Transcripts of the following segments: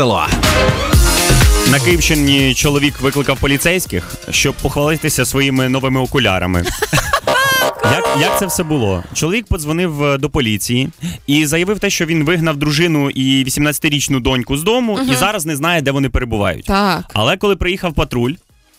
Село. На Київщині чоловік викликав поліцейських, щоб похвалитися своїми новими окулярами. Як, як це все було? Чоловік подзвонив е, до поліції і заявив те, що він вигнав дружину і 18-річну доньку з дому, і зараз не знає, де вони перебувають. Так. Але коли приїхав патруль.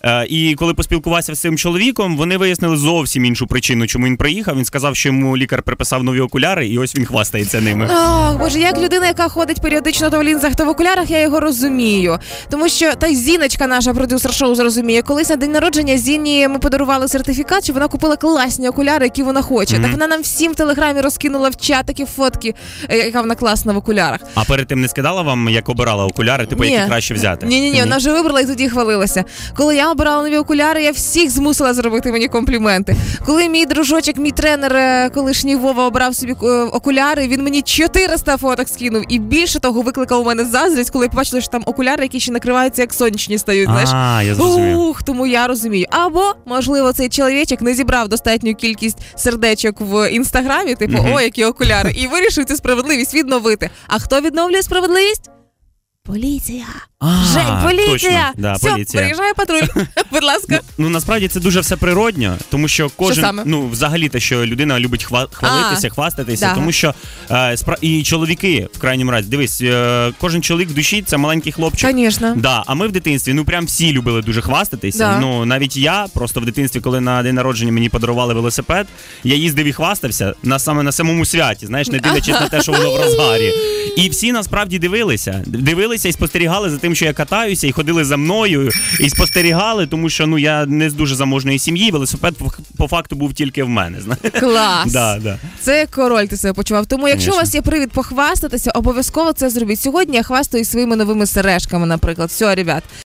Е, І коли поспілкувався з цим чоловіком, вони вияснили зовсім іншу причину, чому він приїхав. Він сказав, що йому лікар приписав нові окуляри, і ось він хвастається ними. Ох, боже, як людина, яка ходить періодично то в лінзах, то в окулярах, я його розумію. Тому що та й Зіночка, наша продюсер шоу, зрозуміє. Колись на день народження Зіні ми подарували сертифікат, що вона купила класні окуляри, які вона хоче. Так вона нам всім в телеграмі розкинула в чат такі фотки, е, яка вона класна в окулярах. А перед тим не скидала вам, як обирала окуляри, типу, Ні. які краще взяти? Ні, ні, ні, вона вже вибрала і тоді хвалилася. Коли я обирала нові окуляри, я всіх змусила зробити мені компліменти. Коли мій дружочок, мій тренер, е, колишній Вова обрав собі е, окуляри, він мені 400 фоток скинув. І більше того, викликав у мене заздрість, коли я побачила, що там окуляри, які ще накриваються, як сонячні стають. Знаєш. А, я зрозумів. Ух, тому я розумію. Або, можливо, цей чоловічок не зібрав достатню кількість сердечок в інстаграмі, типу, о, які окуляри, і вирішив цю справедливість відновити. А хто відновлює справедливість? Поліція. А, Жень, поліція! Точно. Да, Все, поліція. приїжджає патруль. Будь ласка. Ну насправді це дуже все природньо, тому що кожен саме? ну взагалі те, що людина любить хва- хвалитися, А, хвастатися, да. тому що е, спра- і чоловіки в крайньому разі, дивись, е, кожен чоловік в душі це маленький хлопчик. Звісно. Да, а ми в дитинстві ну прям всі любили дуже хвастатися. Да. Ну навіть я просто в дитинстві, коли на день народження мені подарували велосипед, я їздив і хвастався на саме на самому святі, знаєш, не дивлячись на те, що воно в розгарі. І всі насправді дивилися, дивилися і спостерігали за тим, що я катаюся, і ходили за мною, і спостерігали, тому що ну я не з дуже заможної сім'ї. Велосипед по- факту був тільки в мене. Клас. Да, да. Це король ти себе почував. Тому якщо у вас є привід похвастатися, обов'язково це зробіть. Сьогодні я хвастаюсь своїми новими сережками, наприклад. Все, ребят.